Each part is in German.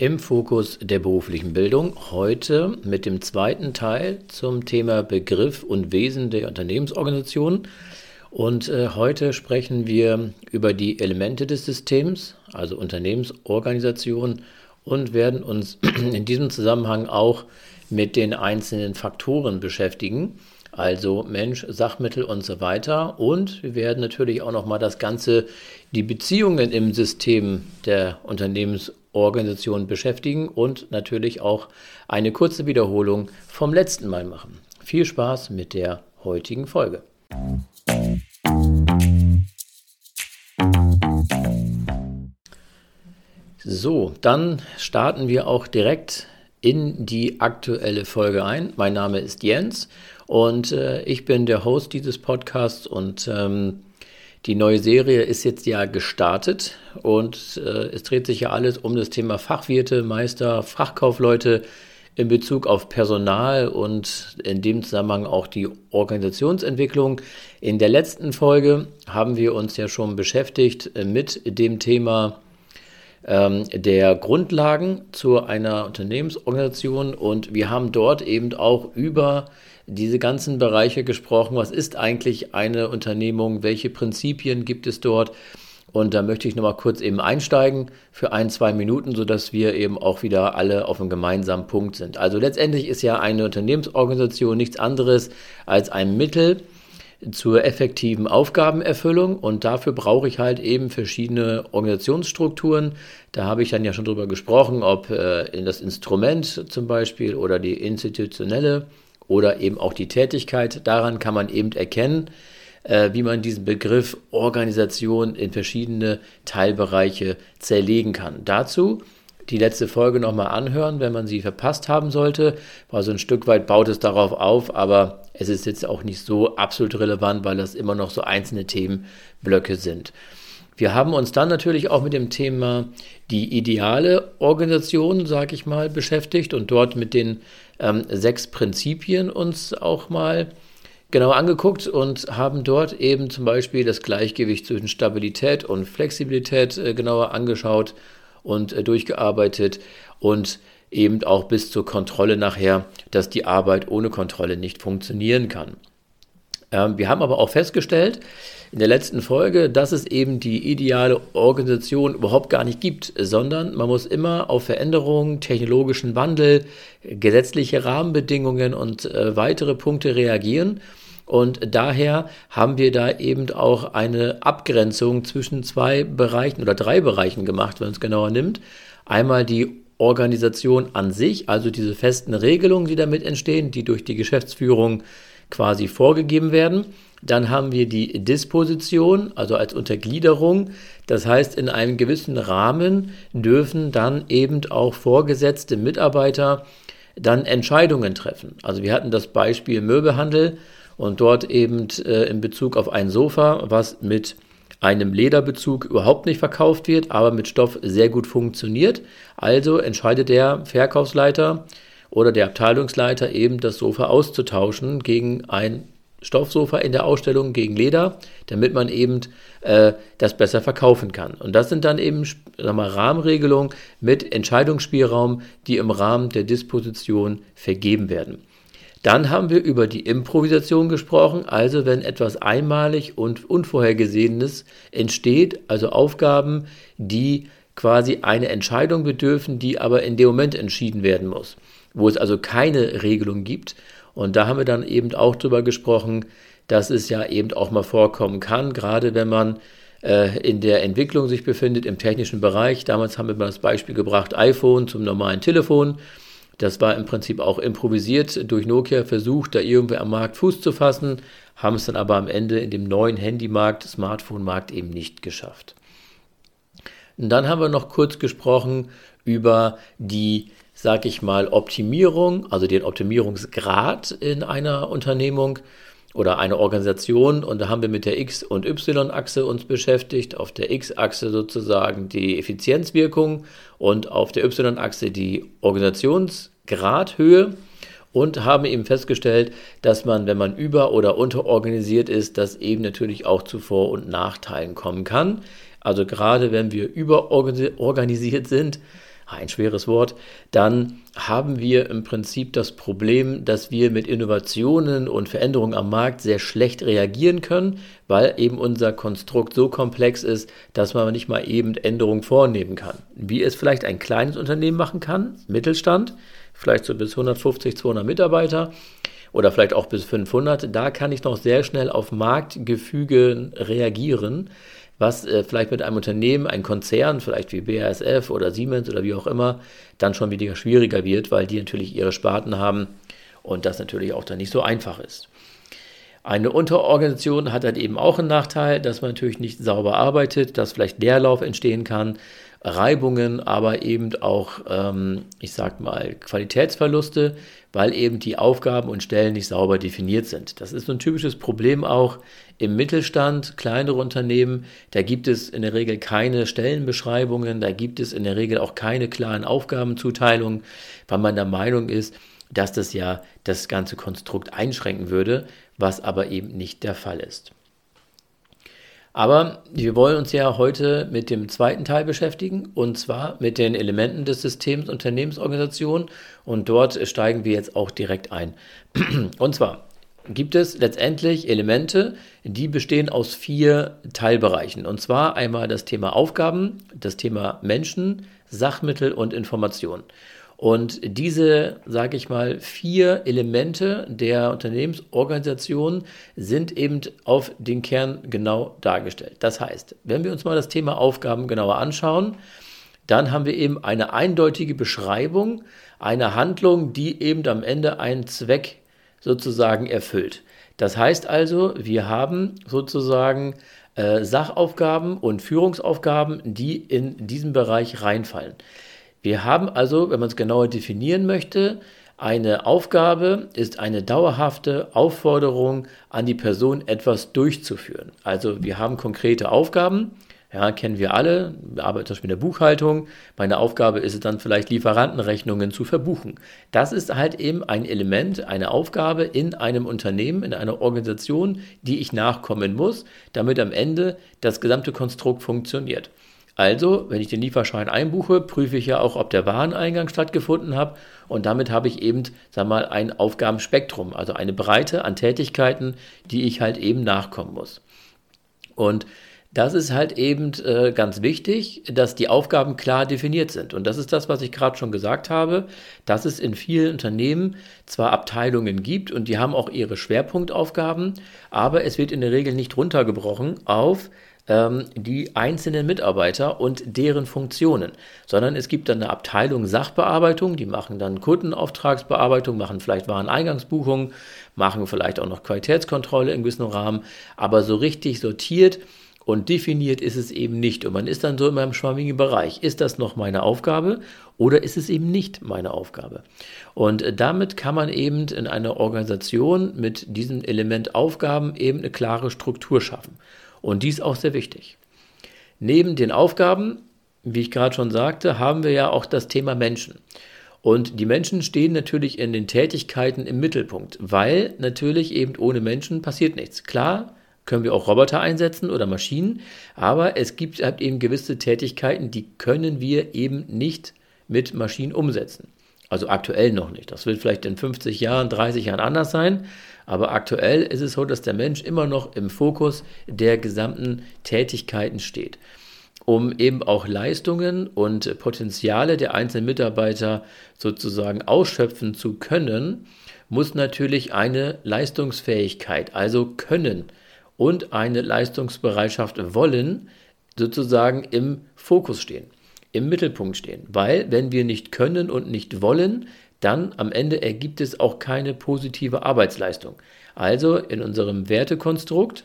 im Fokus der beruflichen Bildung. Heute mit dem zweiten Teil zum Thema Begriff und Wesen der Unternehmensorganisation. Und äh, heute sprechen wir über die Elemente des Systems, also Unternehmensorganisation, und werden uns in diesem Zusammenhang auch mit den einzelnen Faktoren beschäftigen also Mensch, Sachmittel und so weiter. Und wir werden natürlich auch nochmal das Ganze, die Beziehungen im System der Unternehmensorganisation beschäftigen und natürlich auch eine kurze Wiederholung vom letzten Mal machen. Viel Spaß mit der heutigen Folge. So, dann starten wir auch direkt in die aktuelle Folge ein. Mein Name ist Jens und äh, ich bin der Host dieses Podcasts und ähm, die neue Serie ist jetzt ja gestartet und äh, es dreht sich ja alles um das Thema Fachwirte, Meister, Fachkaufleute in Bezug auf Personal und in dem Zusammenhang auch die Organisationsentwicklung. In der letzten Folge haben wir uns ja schon beschäftigt mit dem Thema ähm, der Grundlagen zu einer Unternehmensorganisation und wir haben dort eben auch über diese ganzen Bereiche gesprochen. Was ist eigentlich eine Unternehmung? Welche Prinzipien gibt es dort? Und da möchte ich nochmal kurz eben einsteigen für ein, zwei Minuten, sodass wir eben auch wieder alle auf einem gemeinsamen Punkt sind. Also letztendlich ist ja eine Unternehmensorganisation nichts anderes als ein Mittel zur effektiven Aufgabenerfüllung und dafür brauche ich halt eben verschiedene Organisationsstrukturen. Da habe ich dann ja schon drüber gesprochen, ob äh, in das Instrument zum Beispiel oder die institutionelle oder eben auch die Tätigkeit. Daran kann man eben erkennen, äh, wie man diesen Begriff Organisation in verschiedene Teilbereiche zerlegen kann. Dazu die letzte Folge nochmal anhören, wenn man sie verpasst haben sollte, weil so ein Stück weit baut es darauf auf, aber es ist jetzt auch nicht so absolut relevant, weil das immer noch so einzelne Themenblöcke sind. Wir haben uns dann natürlich auch mit dem Thema die ideale Organisation, sage ich mal, beschäftigt und dort mit den ähm, sechs Prinzipien uns auch mal genau angeguckt und haben dort eben zum Beispiel das Gleichgewicht zwischen Stabilität und Flexibilität äh, genauer angeschaut und äh, durchgearbeitet und eben auch bis zur Kontrolle nachher, dass die Arbeit ohne Kontrolle nicht funktionieren kann. Ähm, wir haben aber auch festgestellt in der letzten Folge, dass es eben die ideale Organisation überhaupt gar nicht gibt, sondern man muss immer auf Veränderungen, technologischen Wandel, gesetzliche Rahmenbedingungen und äh, weitere Punkte reagieren. Und daher haben wir da eben auch eine Abgrenzung zwischen zwei Bereichen oder drei Bereichen gemacht, wenn man es genauer nimmt. Einmal die Organisation an sich, also diese festen Regelungen, die damit entstehen, die durch die Geschäftsführung quasi vorgegeben werden. Dann haben wir die Disposition, also als Untergliederung. Das heißt, in einem gewissen Rahmen dürfen dann eben auch vorgesetzte Mitarbeiter dann Entscheidungen treffen. Also wir hatten das Beispiel Möbelhandel und dort eben äh, in Bezug auf ein Sofa, was mit einem Lederbezug überhaupt nicht verkauft wird, aber mit Stoff sehr gut funktioniert. Also entscheidet der Verkaufsleiter, oder der Abteilungsleiter eben das Sofa auszutauschen gegen ein Stoffsofa in der Ausstellung gegen Leder, damit man eben äh, das besser verkaufen kann. Und das sind dann eben sag mal, Rahmenregelungen mit Entscheidungsspielraum, die im Rahmen der Disposition vergeben werden. Dann haben wir über die Improvisation gesprochen, also wenn etwas einmalig und Unvorhergesehenes entsteht, also Aufgaben, die quasi eine Entscheidung bedürfen, die aber in dem Moment entschieden werden muss wo es also keine Regelung gibt. Und da haben wir dann eben auch drüber gesprochen, dass es ja eben auch mal vorkommen kann, gerade wenn man äh, in der Entwicklung sich befindet, im technischen Bereich. Damals haben wir mal das Beispiel gebracht, iPhone zum normalen Telefon. Das war im Prinzip auch improvisiert durch Nokia versucht, da irgendwie am Markt Fuß zu fassen, haben es dann aber am Ende in dem neuen Handymarkt, Smartphone-Markt eben nicht geschafft. Und dann haben wir noch kurz gesprochen über die sage ich mal, Optimierung, also den Optimierungsgrad in einer Unternehmung oder einer Organisation. Und da haben wir mit der X- und Y-Achse uns beschäftigt. Auf der X-Achse sozusagen die Effizienzwirkung und auf der Y-Achse die Organisationsgradhöhe und haben eben festgestellt, dass man, wenn man über- oder unterorganisiert ist, das eben natürlich auch zu Vor- und Nachteilen kommen kann. Also gerade wenn wir überorganisiert sind, ein schweres Wort, dann haben wir im Prinzip das Problem, dass wir mit Innovationen und Veränderungen am Markt sehr schlecht reagieren können, weil eben unser Konstrukt so komplex ist, dass man nicht mal eben Änderungen vornehmen kann. Wie es vielleicht ein kleines Unternehmen machen kann, Mittelstand, vielleicht so bis 150, 200 Mitarbeiter oder vielleicht auch bis 500, da kann ich noch sehr schnell auf Marktgefüge reagieren was äh, vielleicht mit einem Unternehmen, ein Konzern, vielleicht wie BASF oder Siemens oder wie auch immer, dann schon wieder schwieriger wird, weil die natürlich ihre Sparten haben und das natürlich auch dann nicht so einfach ist. Eine Unterorganisation hat dann eben auch einen Nachteil, dass man natürlich nicht sauber arbeitet, dass vielleicht Leerlauf entstehen kann, Reibungen, aber eben auch, ähm, ich sag mal, Qualitätsverluste, weil eben die Aufgaben und Stellen nicht sauber definiert sind. Das ist so ein typisches Problem auch im Mittelstand, kleinere Unternehmen. Da gibt es in der Regel keine Stellenbeschreibungen, da gibt es in der Regel auch keine klaren Aufgabenzuteilungen, weil man der Meinung ist, dass das ja das ganze Konstrukt einschränken würde, was aber eben nicht der Fall ist. Aber wir wollen uns ja heute mit dem zweiten Teil beschäftigen, und zwar mit den Elementen des Systems Unternehmensorganisation. Und dort steigen wir jetzt auch direkt ein. Und zwar gibt es letztendlich Elemente, die bestehen aus vier Teilbereichen. Und zwar einmal das Thema Aufgaben, das Thema Menschen, Sachmittel und Information. Und diese, sage ich mal, vier Elemente der Unternehmensorganisation sind eben auf den Kern genau dargestellt. Das heißt, wenn wir uns mal das Thema Aufgaben genauer anschauen, dann haben wir eben eine eindeutige Beschreibung einer Handlung, die eben am Ende einen Zweck sozusagen erfüllt. Das heißt also, wir haben sozusagen äh, Sachaufgaben und Führungsaufgaben, die in diesen Bereich reinfallen. Wir haben also, wenn man es genauer definieren möchte, eine Aufgabe ist eine dauerhafte Aufforderung an die Person, etwas durchzuführen. Also wir haben konkrete Aufgaben, ja, kennen wir alle, wir arbeiten zum Beispiel in der Buchhaltung. Meine Aufgabe ist es dann vielleicht, Lieferantenrechnungen zu verbuchen. Das ist halt eben ein Element, eine Aufgabe in einem Unternehmen, in einer Organisation, die ich nachkommen muss, damit am Ende das gesamte Konstrukt funktioniert. Also, wenn ich den Lieferschein einbuche, prüfe ich ja auch, ob der Wareneingang stattgefunden hat. Und damit habe ich eben, sag mal, ein Aufgabenspektrum, also eine Breite an Tätigkeiten, die ich halt eben nachkommen muss. Und das ist halt eben äh, ganz wichtig, dass die Aufgaben klar definiert sind. Und das ist das, was ich gerade schon gesagt habe, dass es in vielen Unternehmen zwar Abteilungen gibt und die haben auch ihre Schwerpunktaufgaben, aber es wird in der Regel nicht runtergebrochen auf ähm, die einzelnen Mitarbeiter und deren Funktionen, sondern es gibt dann eine Abteilung Sachbearbeitung, die machen dann Kundenauftragsbearbeitung, machen vielleicht Wareneingangsbuchungen, machen vielleicht auch noch Qualitätskontrolle in gewissem Rahmen, aber so richtig sortiert und definiert ist es eben nicht. Und man ist dann so in einem schwammigen Bereich. Ist das noch meine Aufgabe oder ist es eben nicht meine Aufgabe? Und damit kann man eben in einer Organisation mit diesem Element Aufgaben eben eine klare Struktur schaffen. Und dies auch sehr wichtig. Neben den Aufgaben, wie ich gerade schon sagte, haben wir ja auch das Thema Menschen. Und die Menschen stehen natürlich in den Tätigkeiten im Mittelpunkt, weil natürlich eben ohne Menschen passiert nichts. Klar, können wir auch Roboter einsetzen oder Maschinen, aber es gibt halt eben gewisse Tätigkeiten, die können wir eben nicht mit Maschinen umsetzen. Also aktuell noch nicht. Das wird vielleicht in 50 Jahren, 30 Jahren anders sein, aber aktuell ist es so, dass der Mensch immer noch im Fokus der gesamten Tätigkeiten steht. Um eben auch Leistungen und Potenziale der einzelnen Mitarbeiter sozusagen ausschöpfen zu können, muss natürlich eine Leistungsfähigkeit, also Können und eine Leistungsbereitschaft wollen sozusagen im Fokus stehen, im Mittelpunkt stehen. Weil wenn wir nicht können und nicht wollen, dann am Ende ergibt es auch keine positive Arbeitsleistung. Also in unserem Wertekonstrukt,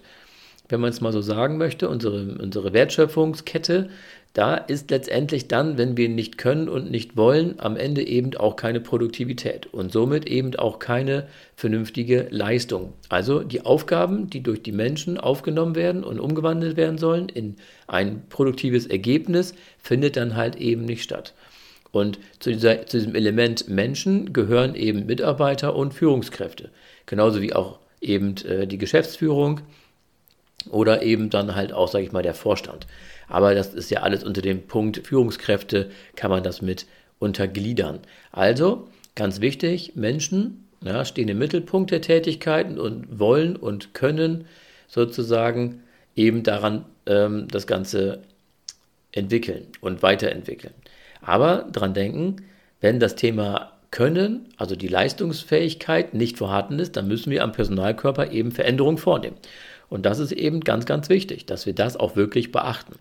wenn man es mal so sagen möchte, unsere, unsere Wertschöpfungskette, da ist letztendlich dann, wenn wir nicht können und nicht wollen, am Ende eben auch keine Produktivität und somit eben auch keine vernünftige Leistung. Also die Aufgaben, die durch die Menschen aufgenommen werden und umgewandelt werden sollen in ein produktives Ergebnis, findet dann halt eben nicht statt. Und zu, dieser, zu diesem Element Menschen gehören eben Mitarbeiter und Führungskräfte, genauso wie auch eben äh, die Geschäftsführung oder eben dann halt auch, sage ich mal, der Vorstand. Aber das ist ja alles unter dem Punkt Führungskräfte, kann man das mit untergliedern. Also, ganz wichtig, Menschen ja, stehen im Mittelpunkt der Tätigkeiten und wollen und können sozusagen eben daran ähm, das Ganze entwickeln und weiterentwickeln. Aber dran denken, wenn das Thema Können, also die Leistungsfähigkeit nicht vorhanden ist, dann müssen wir am Personalkörper eben Veränderungen vornehmen. Und das ist eben ganz, ganz wichtig, dass wir das auch wirklich beachten.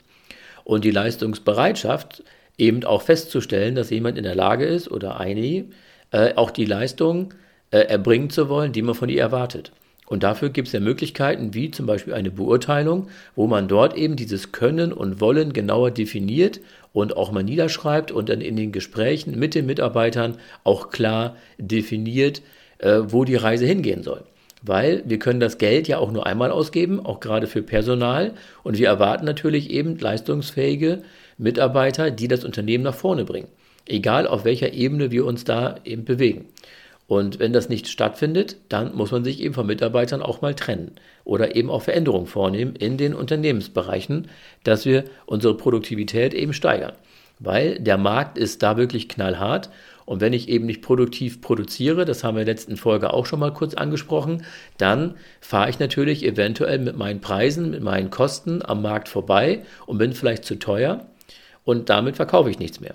Und die Leistungsbereitschaft eben auch festzustellen, dass jemand in der Lage ist oder eine äh, auch die Leistung äh, erbringen zu wollen, die man von ihr erwartet. Und dafür gibt es ja Möglichkeiten wie zum Beispiel eine Beurteilung, wo man dort eben dieses Können und Wollen genauer definiert und auch mal niederschreibt und dann in den Gesprächen mit den Mitarbeitern auch klar definiert, äh, wo die Reise hingehen soll. Weil wir können das Geld ja auch nur einmal ausgeben, auch gerade für Personal. Und wir erwarten natürlich eben leistungsfähige Mitarbeiter, die das Unternehmen nach vorne bringen. Egal auf welcher Ebene wir uns da eben bewegen. Und wenn das nicht stattfindet, dann muss man sich eben von Mitarbeitern auch mal trennen oder eben auch Veränderungen vornehmen in den Unternehmensbereichen, dass wir unsere Produktivität eben steigern. Weil der Markt ist da wirklich knallhart und wenn ich eben nicht produktiv produziere, das haben wir in der letzten Folge auch schon mal kurz angesprochen, dann fahre ich natürlich eventuell mit meinen Preisen, mit meinen Kosten am Markt vorbei und bin vielleicht zu teuer und damit verkaufe ich nichts mehr.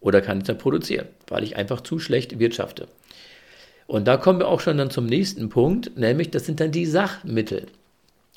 Oder kann ich dann produzieren, weil ich einfach zu schlecht wirtschafte. Und da kommen wir auch schon dann zum nächsten Punkt, nämlich das sind dann die Sachmittel.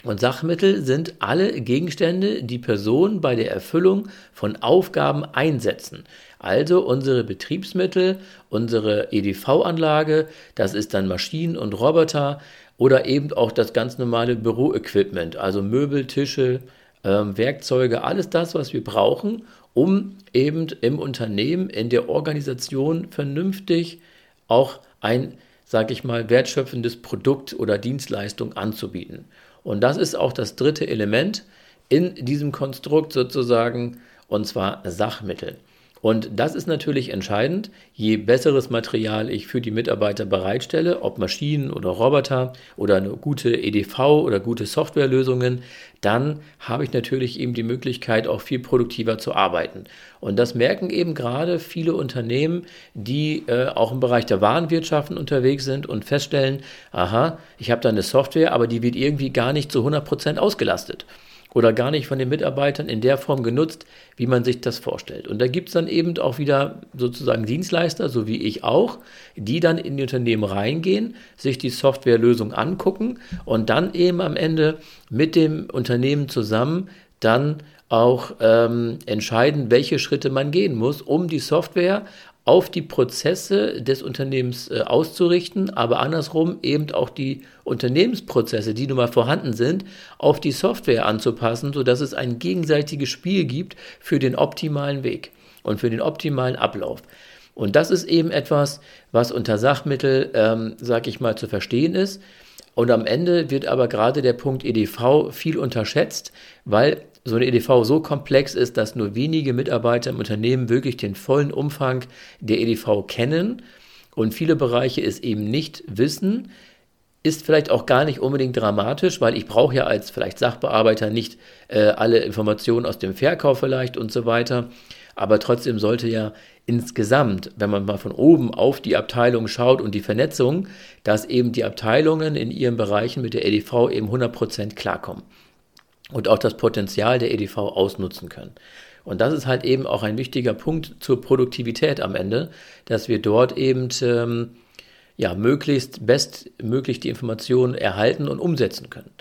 Und Sachmittel sind alle Gegenstände, die Personen bei der Erfüllung von Aufgaben einsetzen. Also unsere Betriebsmittel, unsere EDV-Anlage, das ist dann Maschinen und Roboter oder eben auch das ganz normale Büroequipment, also Möbel, Tische, ähm, Werkzeuge, alles das, was wir brauchen, um eben im Unternehmen, in der Organisation vernünftig auch ein, sage ich mal, wertschöpfendes Produkt oder Dienstleistung anzubieten. Und das ist auch das dritte Element in diesem Konstrukt sozusagen, und zwar Sachmittel. Und das ist natürlich entscheidend. Je besseres Material ich für die Mitarbeiter bereitstelle, ob Maschinen oder Roboter oder eine gute EDV oder gute Softwarelösungen, dann habe ich natürlich eben die Möglichkeit, auch viel produktiver zu arbeiten. Und das merken eben gerade viele Unternehmen, die äh, auch im Bereich der Warenwirtschaften unterwegs sind und feststellen, aha, ich habe da eine Software, aber die wird irgendwie gar nicht zu 100 Prozent ausgelastet oder gar nicht von den Mitarbeitern in der Form genutzt, wie man sich das vorstellt. Und da gibt es dann eben auch wieder sozusagen Dienstleister, so wie ich auch, die dann in die Unternehmen reingehen, sich die Softwarelösung angucken und dann eben am Ende mit dem Unternehmen zusammen dann auch ähm, entscheiden, welche Schritte man gehen muss, um die Software auf die Prozesse des Unternehmens äh, auszurichten, aber andersrum eben auch die Unternehmensprozesse, die nun mal vorhanden sind, auf die Software anzupassen, sodass es ein gegenseitiges Spiel gibt für den optimalen Weg und für den optimalen Ablauf. Und das ist eben etwas, was unter Sachmittel, ähm, sag ich mal, zu verstehen ist. Und am Ende wird aber gerade der Punkt EDV viel unterschätzt, weil so eine EDV so komplex ist, dass nur wenige Mitarbeiter im Unternehmen wirklich den vollen Umfang der EDV kennen und viele Bereiche es eben nicht wissen, ist vielleicht auch gar nicht unbedingt dramatisch, weil ich brauche ja als vielleicht Sachbearbeiter nicht äh, alle Informationen aus dem Verkauf vielleicht und so weiter. Aber trotzdem sollte ja insgesamt, wenn man mal von oben auf die Abteilung schaut und die Vernetzung, dass eben die Abteilungen in ihren Bereichen mit der EDV eben 100% klarkommen und auch das Potenzial der EDV ausnutzen können. Und das ist halt eben auch ein wichtiger Punkt zur Produktivität am Ende, dass wir dort eben ähm, ja, möglichst bestmöglich die Informationen erhalten und umsetzen können.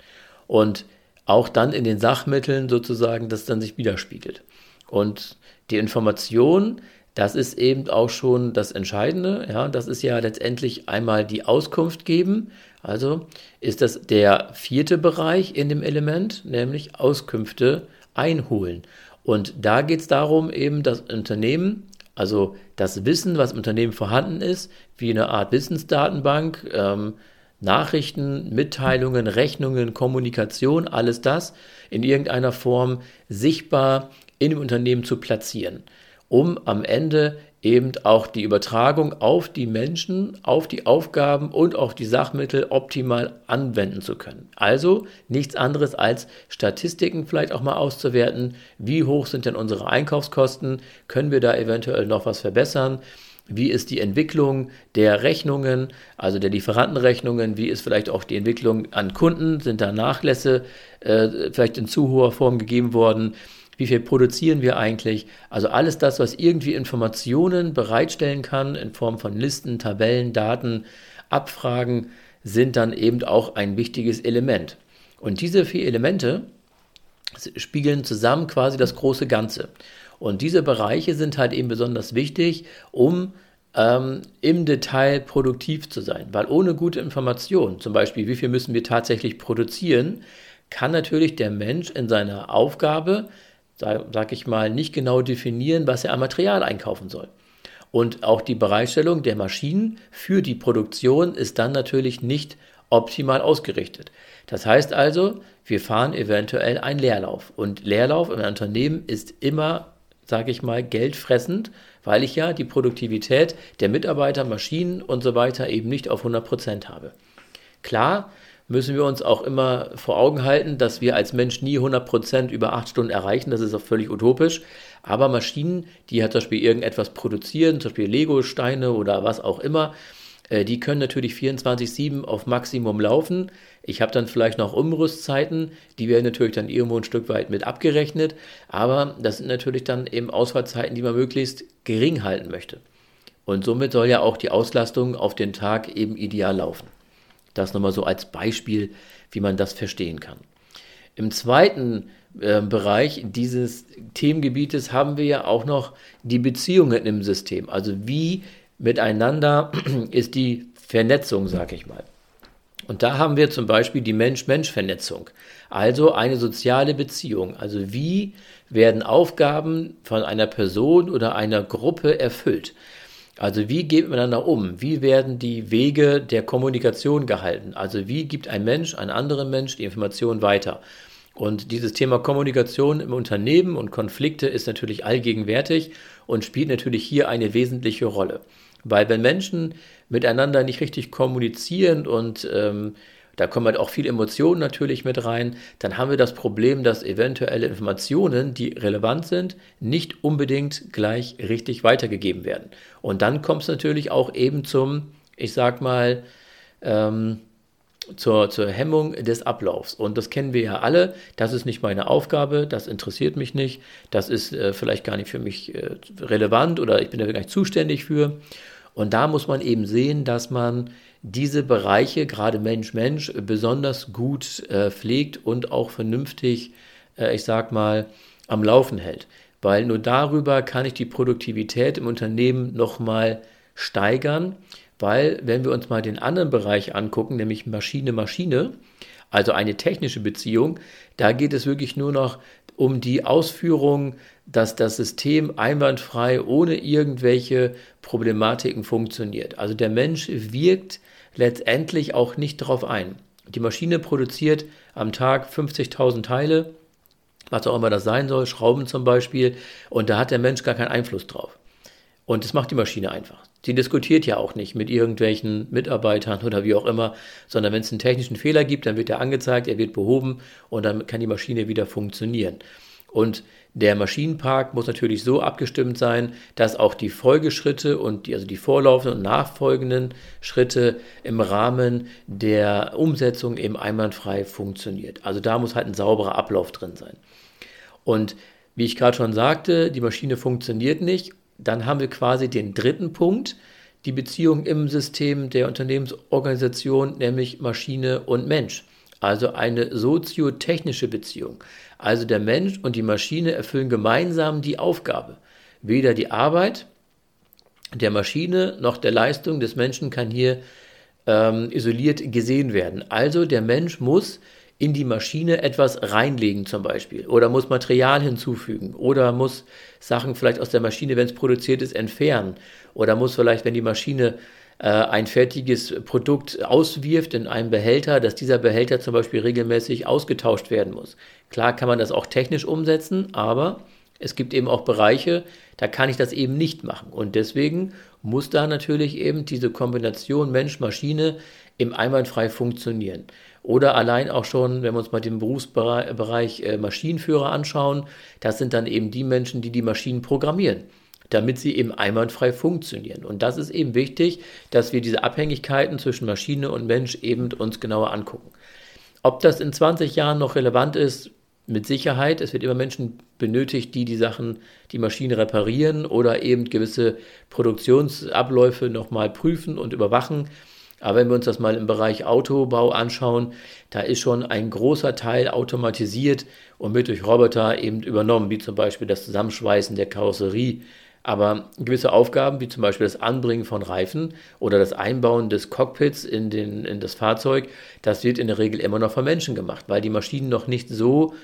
Und auch dann in den Sachmitteln sozusagen das dann sich widerspiegelt. Und die Information, das ist eben auch schon das Entscheidende. Ja, das ist ja letztendlich einmal die Auskunft geben. Also ist das der vierte Bereich in dem Element, nämlich Auskünfte einholen. Und da geht es darum, eben das Unternehmen, also das Wissen, was im Unternehmen vorhanden ist, wie eine Art Wissensdatenbank, ähm, Nachrichten, Mitteilungen, Rechnungen, Kommunikation, alles das in irgendeiner Form sichtbar in dem Unternehmen zu platzieren um am Ende eben auch die Übertragung auf die Menschen, auf die Aufgaben und auf die Sachmittel optimal anwenden zu können. Also nichts anderes als Statistiken vielleicht auch mal auszuwerten. Wie hoch sind denn unsere Einkaufskosten? Können wir da eventuell noch was verbessern? Wie ist die Entwicklung der Rechnungen, also der Lieferantenrechnungen? Wie ist vielleicht auch die Entwicklung an Kunden? Sind da Nachlässe äh, vielleicht in zu hoher Form gegeben worden? Wie viel produzieren wir eigentlich. Also alles das, was irgendwie Informationen bereitstellen kann in Form von Listen, Tabellen, Daten, Abfragen, sind dann eben auch ein wichtiges Element. Und diese vier Elemente spiegeln zusammen quasi das große Ganze. Und diese Bereiche sind halt eben besonders wichtig, um ähm, im Detail produktiv zu sein. Weil ohne gute Information, zum Beispiel wie viel müssen wir tatsächlich produzieren, kann natürlich der Mensch in seiner Aufgabe sag ich mal, nicht genau definieren, was er an Material einkaufen soll. Und auch die Bereitstellung der Maschinen für die Produktion ist dann natürlich nicht optimal ausgerichtet. Das heißt also, wir fahren eventuell einen Leerlauf. Und Leerlauf im Unternehmen ist immer, sage ich mal, geldfressend, weil ich ja die Produktivität der Mitarbeiter, Maschinen und so weiter eben nicht auf 100 Prozent habe. Klar, müssen wir uns auch immer vor Augen halten, dass wir als Mensch nie 100% über acht Stunden erreichen. Das ist auch völlig utopisch. Aber Maschinen, die halt zum Beispiel irgendetwas produzieren, zum Beispiel Lego-Steine oder was auch immer, äh, die können natürlich 24-7 auf Maximum laufen. Ich habe dann vielleicht noch Umrüstzeiten, die werden natürlich dann irgendwo ein Stück weit mit abgerechnet. Aber das sind natürlich dann eben Ausfallzeiten, die man möglichst gering halten möchte. Und somit soll ja auch die Auslastung auf den Tag eben ideal laufen. Das nochmal so als Beispiel, wie man das verstehen kann. Im zweiten äh, Bereich dieses Themengebietes haben wir ja auch noch die Beziehungen im System. Also wie miteinander ist die Vernetzung, sag ich mal. Und da haben wir zum Beispiel die Mensch-Mensch-Vernetzung, also eine soziale Beziehung. Also wie werden Aufgaben von einer Person oder einer Gruppe erfüllt? Also wie geht miteinander um? Wie werden die Wege der Kommunikation gehalten? Also wie gibt ein Mensch einem anderen Mensch die Information weiter? Und dieses Thema Kommunikation im Unternehmen und Konflikte ist natürlich allgegenwärtig und spielt natürlich hier eine wesentliche Rolle. Weil wenn Menschen miteinander nicht richtig kommunizieren und ähm, da kommen halt auch viele Emotionen natürlich mit rein, dann haben wir das Problem, dass eventuelle Informationen, die relevant sind, nicht unbedingt gleich richtig weitergegeben werden. Und dann kommt es natürlich auch eben zum, ich sag mal, ähm, zur, zur Hemmung des Ablaufs. Und das kennen wir ja alle. Das ist nicht meine Aufgabe, das interessiert mich nicht, das ist äh, vielleicht gar nicht für mich äh, relevant oder ich bin da gar nicht zuständig für. Und da muss man eben sehen, dass man diese Bereiche, gerade Mensch-Mensch, besonders gut äh, pflegt und auch vernünftig, äh, ich sag mal, am Laufen hält. Weil nur darüber kann ich die Produktivität im Unternehmen nochmal steigern. Weil, wenn wir uns mal den anderen Bereich angucken, nämlich Maschine-Maschine, also eine technische Beziehung, da geht es wirklich nur noch um die Ausführung, dass das System einwandfrei ohne irgendwelche Problematiken funktioniert. Also der Mensch wirkt letztendlich auch nicht darauf ein. Die Maschine produziert am Tag 50.000 Teile, was auch immer das sein soll, Schrauben zum Beispiel, und da hat der Mensch gar keinen Einfluss drauf. Und das macht die Maschine einfach. Sie diskutiert ja auch nicht mit irgendwelchen Mitarbeitern oder wie auch immer, sondern wenn es einen technischen Fehler gibt, dann wird er angezeigt, er wird behoben und dann kann die Maschine wieder funktionieren. Und der Maschinenpark muss natürlich so abgestimmt sein, dass auch die Folgeschritte und die, also die vorlaufenden und nachfolgenden Schritte im Rahmen der Umsetzung eben einwandfrei funktioniert. Also da muss halt ein sauberer Ablauf drin sein. Und wie ich gerade schon sagte, die Maschine funktioniert nicht. Dann haben wir quasi den dritten Punkt, die Beziehung im System der Unternehmensorganisation, nämlich Maschine und Mensch also eine soziotechnische Beziehung. Also der Mensch und die Maschine erfüllen gemeinsam die Aufgabe. Weder die Arbeit der Maschine noch der Leistung des Menschen kann hier ähm, isoliert gesehen werden. Also der Mensch muss in die Maschine etwas reinlegen zum Beispiel oder muss Material hinzufügen oder muss Sachen vielleicht aus der Maschine, wenn es produziert ist, entfernen oder muss vielleicht, wenn die Maschine äh, ein fertiges Produkt auswirft in einen Behälter, dass dieser Behälter zum Beispiel regelmäßig ausgetauscht werden muss. Klar kann man das auch technisch umsetzen, aber Es gibt eben auch Bereiche, da kann ich das eben nicht machen. Und deswegen muss da natürlich eben diese Kombination Mensch-Maschine im einwandfrei funktionieren. Oder allein auch schon, wenn wir uns mal den Berufsbereich äh, Maschinenführer anschauen, das sind dann eben die Menschen, die die Maschinen programmieren, damit sie eben einwandfrei funktionieren. Und das ist eben wichtig, dass wir diese Abhängigkeiten zwischen Maschine und Mensch eben uns genauer angucken. Ob das in 20 Jahren noch relevant ist, mit Sicherheit. Es wird immer Menschen benötigt, die die Sachen, die Maschinen reparieren oder eben gewisse Produktionsabläufe nochmal prüfen und überwachen. Aber wenn wir uns das mal im Bereich Autobau anschauen, da ist schon ein großer Teil automatisiert und wird durch Roboter eben übernommen, wie zum Beispiel das Zusammenschweißen der Karosserie. Aber gewisse Aufgaben, wie zum Beispiel das Anbringen von Reifen oder das Einbauen des Cockpits in, den, in das Fahrzeug, das wird in der Regel immer noch von Menschen gemacht, weil die Maschinen noch nicht so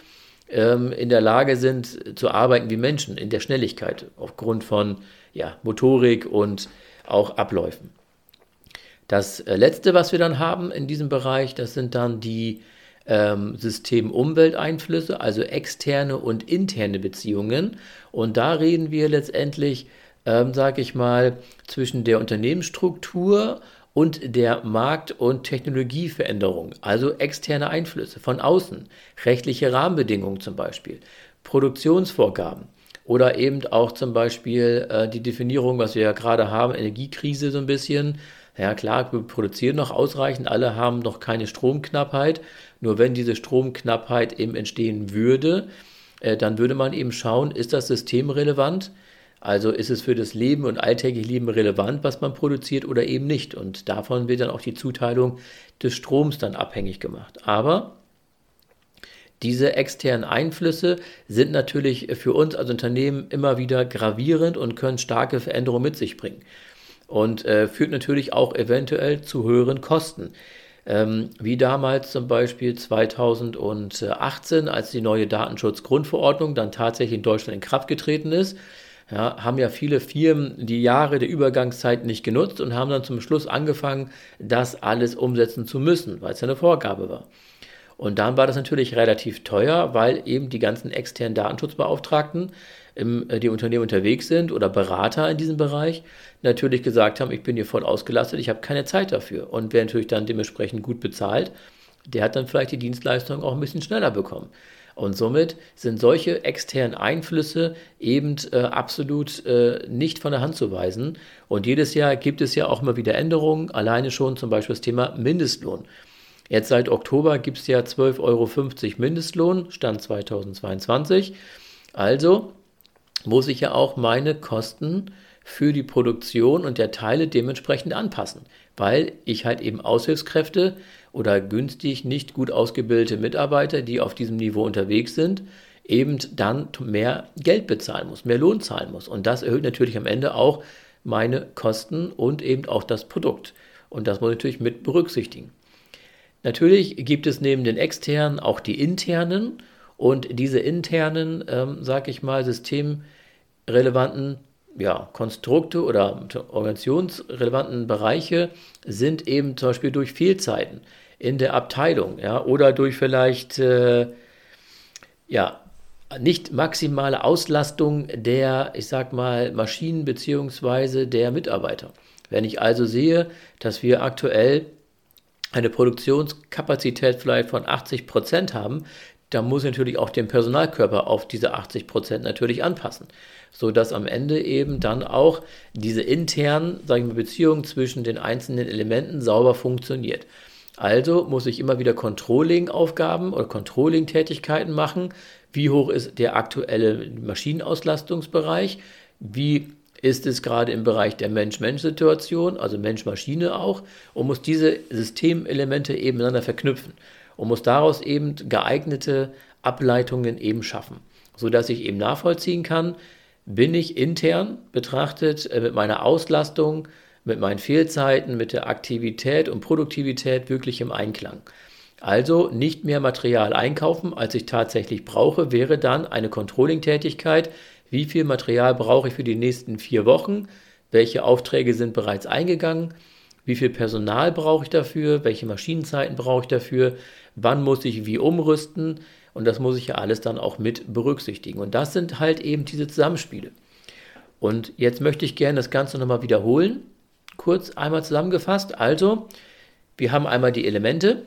ähm, in der Lage sind zu arbeiten wie Menschen in der Schnelligkeit aufgrund von ja, Motorik und auch Abläufen. Das äh, letzte, was wir dann haben in diesem Bereich, das sind dann die ähm, System-Umwelteinflüsse, also externe und interne Beziehungen. Und da reden wir letztendlich, ähm, sage ich mal, zwischen der Unternehmensstruktur und der Markt- und Technologieveränderung, also externe Einflüsse von außen, rechtliche Rahmenbedingungen zum Beispiel, Produktionsvorgaben oder eben auch zum Beispiel äh, die Definierung, was wir ja gerade haben, Energiekrise so ein bisschen. Ja klar, wir produzieren noch ausreichend, alle haben noch keine Stromknappheit. Nur wenn diese Stromknappheit eben entstehen würde, äh, dann würde man eben schauen, ist das systemrelevant? Also ist es für das Leben und alltägliche Leben relevant, was man produziert oder eben nicht. Und davon wird dann auch die Zuteilung des Stroms dann abhängig gemacht. Aber diese externen Einflüsse sind natürlich für uns als Unternehmen immer wieder gravierend und können starke Veränderungen mit sich bringen. Und äh, führt natürlich auch eventuell zu höheren Kosten. Ähm, wie damals zum Beispiel 2018, als die neue Datenschutzgrundverordnung dann tatsächlich in Deutschland in Kraft getreten ist ja, haben ja viele Firmen die Jahre der Übergangszeit nicht genutzt und haben dann zum Schluss angefangen, das alles umsetzen zu müssen, weil es ja eine Vorgabe war. Und dann war das natürlich relativ teuer, weil eben die ganzen externen Datenschutzbeauftragten, im, äh, die Unternehmen unterwegs sind oder Berater in diesem Bereich, natürlich gesagt haben, ich bin hier voll ausgelastet, ich habe keine Zeit dafür. Und wer natürlich dann dementsprechend gut bezahlt, der hat dann vielleicht die Dienstleistung auch ein bisschen schneller bekommen. Und somit sind solche externen Einflüsse eben äh, absolut äh, nicht von der Hand zu weisen. Und jedes Jahr gibt es ja auch mal wieder Änderungen, alleine schon zum Beispiel das Thema Mindestlohn. Jetzt seit Oktober gibt es ja 12,50 Euro Mindestlohn, Stand 2022. Also muss ich ja auch meine Kosten für die Produktion und der Teile dementsprechend anpassen, weil ich halt eben Aushilfskräfte oder günstig nicht gut ausgebildete Mitarbeiter, die auf diesem Niveau unterwegs sind, eben dann mehr Geld bezahlen muss, mehr Lohn zahlen muss. Und das erhöht natürlich am Ende auch meine Kosten und eben auch das Produkt. Und das muss ich natürlich mit berücksichtigen. Natürlich gibt es neben den externen auch die internen und diese internen, ähm, sage ich mal, systemrelevanten ja, Konstrukte oder organisationsrelevanten Bereiche sind eben zum Beispiel durch Fehlzeiten in der Abteilung, ja, oder durch vielleicht äh, ja, nicht maximale Auslastung der, ich sag mal, Maschinen beziehungsweise der Mitarbeiter. Wenn ich also sehe, dass wir aktuell eine Produktionskapazität vielleicht von 80 Prozent haben, dann muss ich natürlich auch den Personalkörper auf diese 80 Prozent natürlich anpassen, so dass am Ende eben dann auch diese internen, sagen wir, Beziehungen zwischen den einzelnen Elementen sauber funktioniert. Also muss ich immer wieder Controlling-Aufgaben oder Controlling-Tätigkeiten machen. Wie hoch ist der aktuelle Maschinenauslastungsbereich? Wie ist es gerade im Bereich der Mensch-Mensch-Situation, also Mensch-Maschine auch, und muss diese Systemelemente eben miteinander verknüpfen und muss daraus eben geeignete Ableitungen eben schaffen, sodass ich eben nachvollziehen kann, bin ich intern betrachtet äh, mit meiner Auslastung mit meinen Fehlzeiten, mit der Aktivität und Produktivität wirklich im Einklang. Also nicht mehr Material einkaufen, als ich tatsächlich brauche, wäre dann eine Controlling-Tätigkeit. Wie viel Material brauche ich für die nächsten vier Wochen? Welche Aufträge sind bereits eingegangen? Wie viel Personal brauche ich dafür? Welche Maschinenzeiten brauche ich dafür? Wann muss ich wie umrüsten? Und das muss ich ja alles dann auch mit berücksichtigen. Und das sind halt eben diese Zusammenspiele. Und jetzt möchte ich gerne das Ganze nochmal wiederholen. Kurz einmal zusammengefasst. Also, wir haben einmal die Elemente.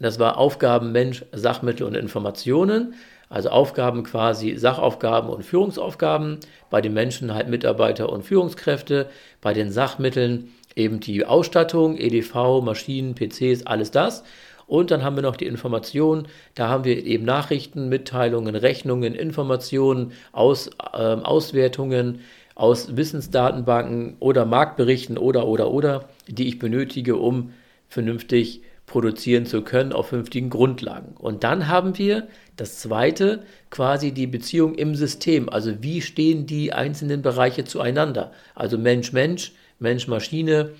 Das war Aufgaben, Mensch, Sachmittel und Informationen. Also Aufgaben quasi Sachaufgaben und Führungsaufgaben. Bei den Menschen halt Mitarbeiter und Führungskräfte. Bei den Sachmitteln eben die Ausstattung, EDV, Maschinen, PCs, alles das. Und dann haben wir noch die Informationen. Da haben wir eben Nachrichten, Mitteilungen, Rechnungen, Informationen, Aus, äh, Auswertungen aus Wissensdatenbanken oder Marktberichten oder, oder, oder, die ich benötige, um vernünftig produzieren zu können auf vernünftigen Grundlagen. Und dann haben wir das zweite, quasi die Beziehung im System. Also wie stehen die einzelnen Bereiche zueinander? Also Mensch, Mensch, Mensch, Maschine,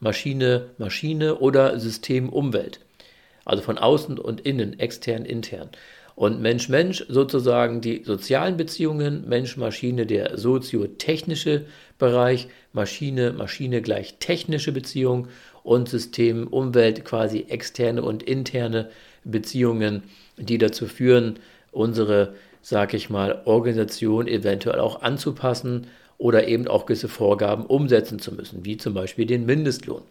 Maschine, Maschine oder System, Umwelt. Also von außen und innen, extern, intern. Und Mensch-Mensch sozusagen die sozialen Beziehungen, Mensch-Maschine der soziotechnische Bereich, Maschine-Maschine gleich technische Beziehung und System Umwelt quasi externe und interne Beziehungen, die dazu führen, unsere, sag ich mal, Organisation eventuell auch anzupassen oder eben auch gewisse Vorgaben umsetzen zu müssen, wie zum Beispiel den Mindestlohn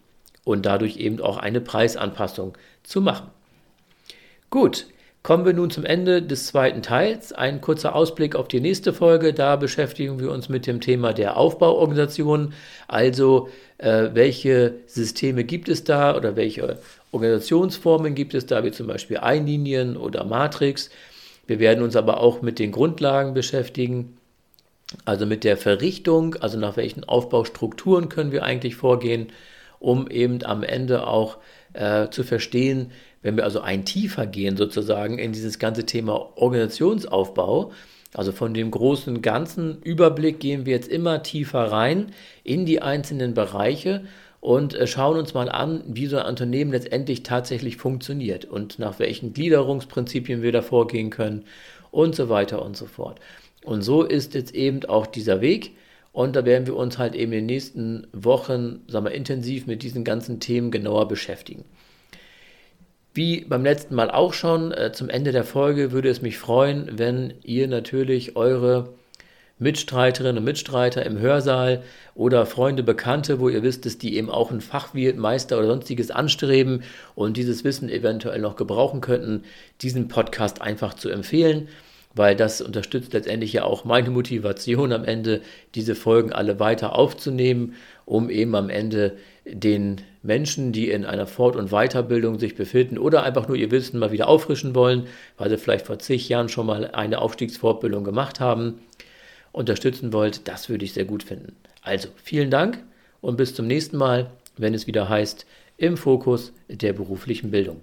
und dadurch eben auch eine Preisanpassung zu machen. Gut, kommen wir nun zum Ende des zweiten Teils. Ein kurzer Ausblick auf die nächste Folge. Da beschäftigen wir uns mit dem Thema der Aufbauorganisation. Also, äh, welche Systeme gibt es da oder welche Organisationsformen gibt es da, wie zum Beispiel Einlinien oder Matrix. Wir werden uns aber auch mit den Grundlagen beschäftigen. Also mit der Verrichtung, also nach welchen Aufbaustrukturen können wir eigentlich vorgehen, um eben am Ende auch äh, zu verstehen, wenn wir also ein tiefer gehen sozusagen in dieses ganze Thema Organisationsaufbau, also von dem großen ganzen Überblick gehen wir jetzt immer tiefer rein in die einzelnen Bereiche und äh, schauen uns mal an, wie so ein Unternehmen letztendlich tatsächlich funktioniert und nach welchen Gliederungsprinzipien wir da vorgehen können und so weiter und so fort. Und so ist jetzt eben auch dieser Weg. Und da werden wir uns halt eben in den nächsten Wochen, sagen wir, intensiv mit diesen ganzen Themen genauer beschäftigen. Wie beim letzten Mal auch schon, äh, zum Ende der Folge würde es mich freuen, wenn ihr natürlich eure Mitstreiterinnen und Mitstreiter im Hörsaal oder Freunde, Bekannte, wo ihr wisst, dass die eben auch ein Fachwirt, Meister oder sonstiges anstreben und dieses Wissen eventuell noch gebrauchen könnten, diesen Podcast einfach zu empfehlen weil das unterstützt letztendlich ja auch meine Motivation am Ende, diese Folgen alle weiter aufzunehmen, um eben am Ende den Menschen, die in einer Fort- und Weiterbildung sich befinden oder einfach nur ihr Wissen mal wieder auffrischen wollen, weil sie vielleicht vor zig Jahren schon mal eine Aufstiegsfortbildung gemacht haben, unterstützen wollt, das würde ich sehr gut finden. Also vielen Dank und bis zum nächsten Mal, wenn es wieder heißt, im Fokus der beruflichen Bildung.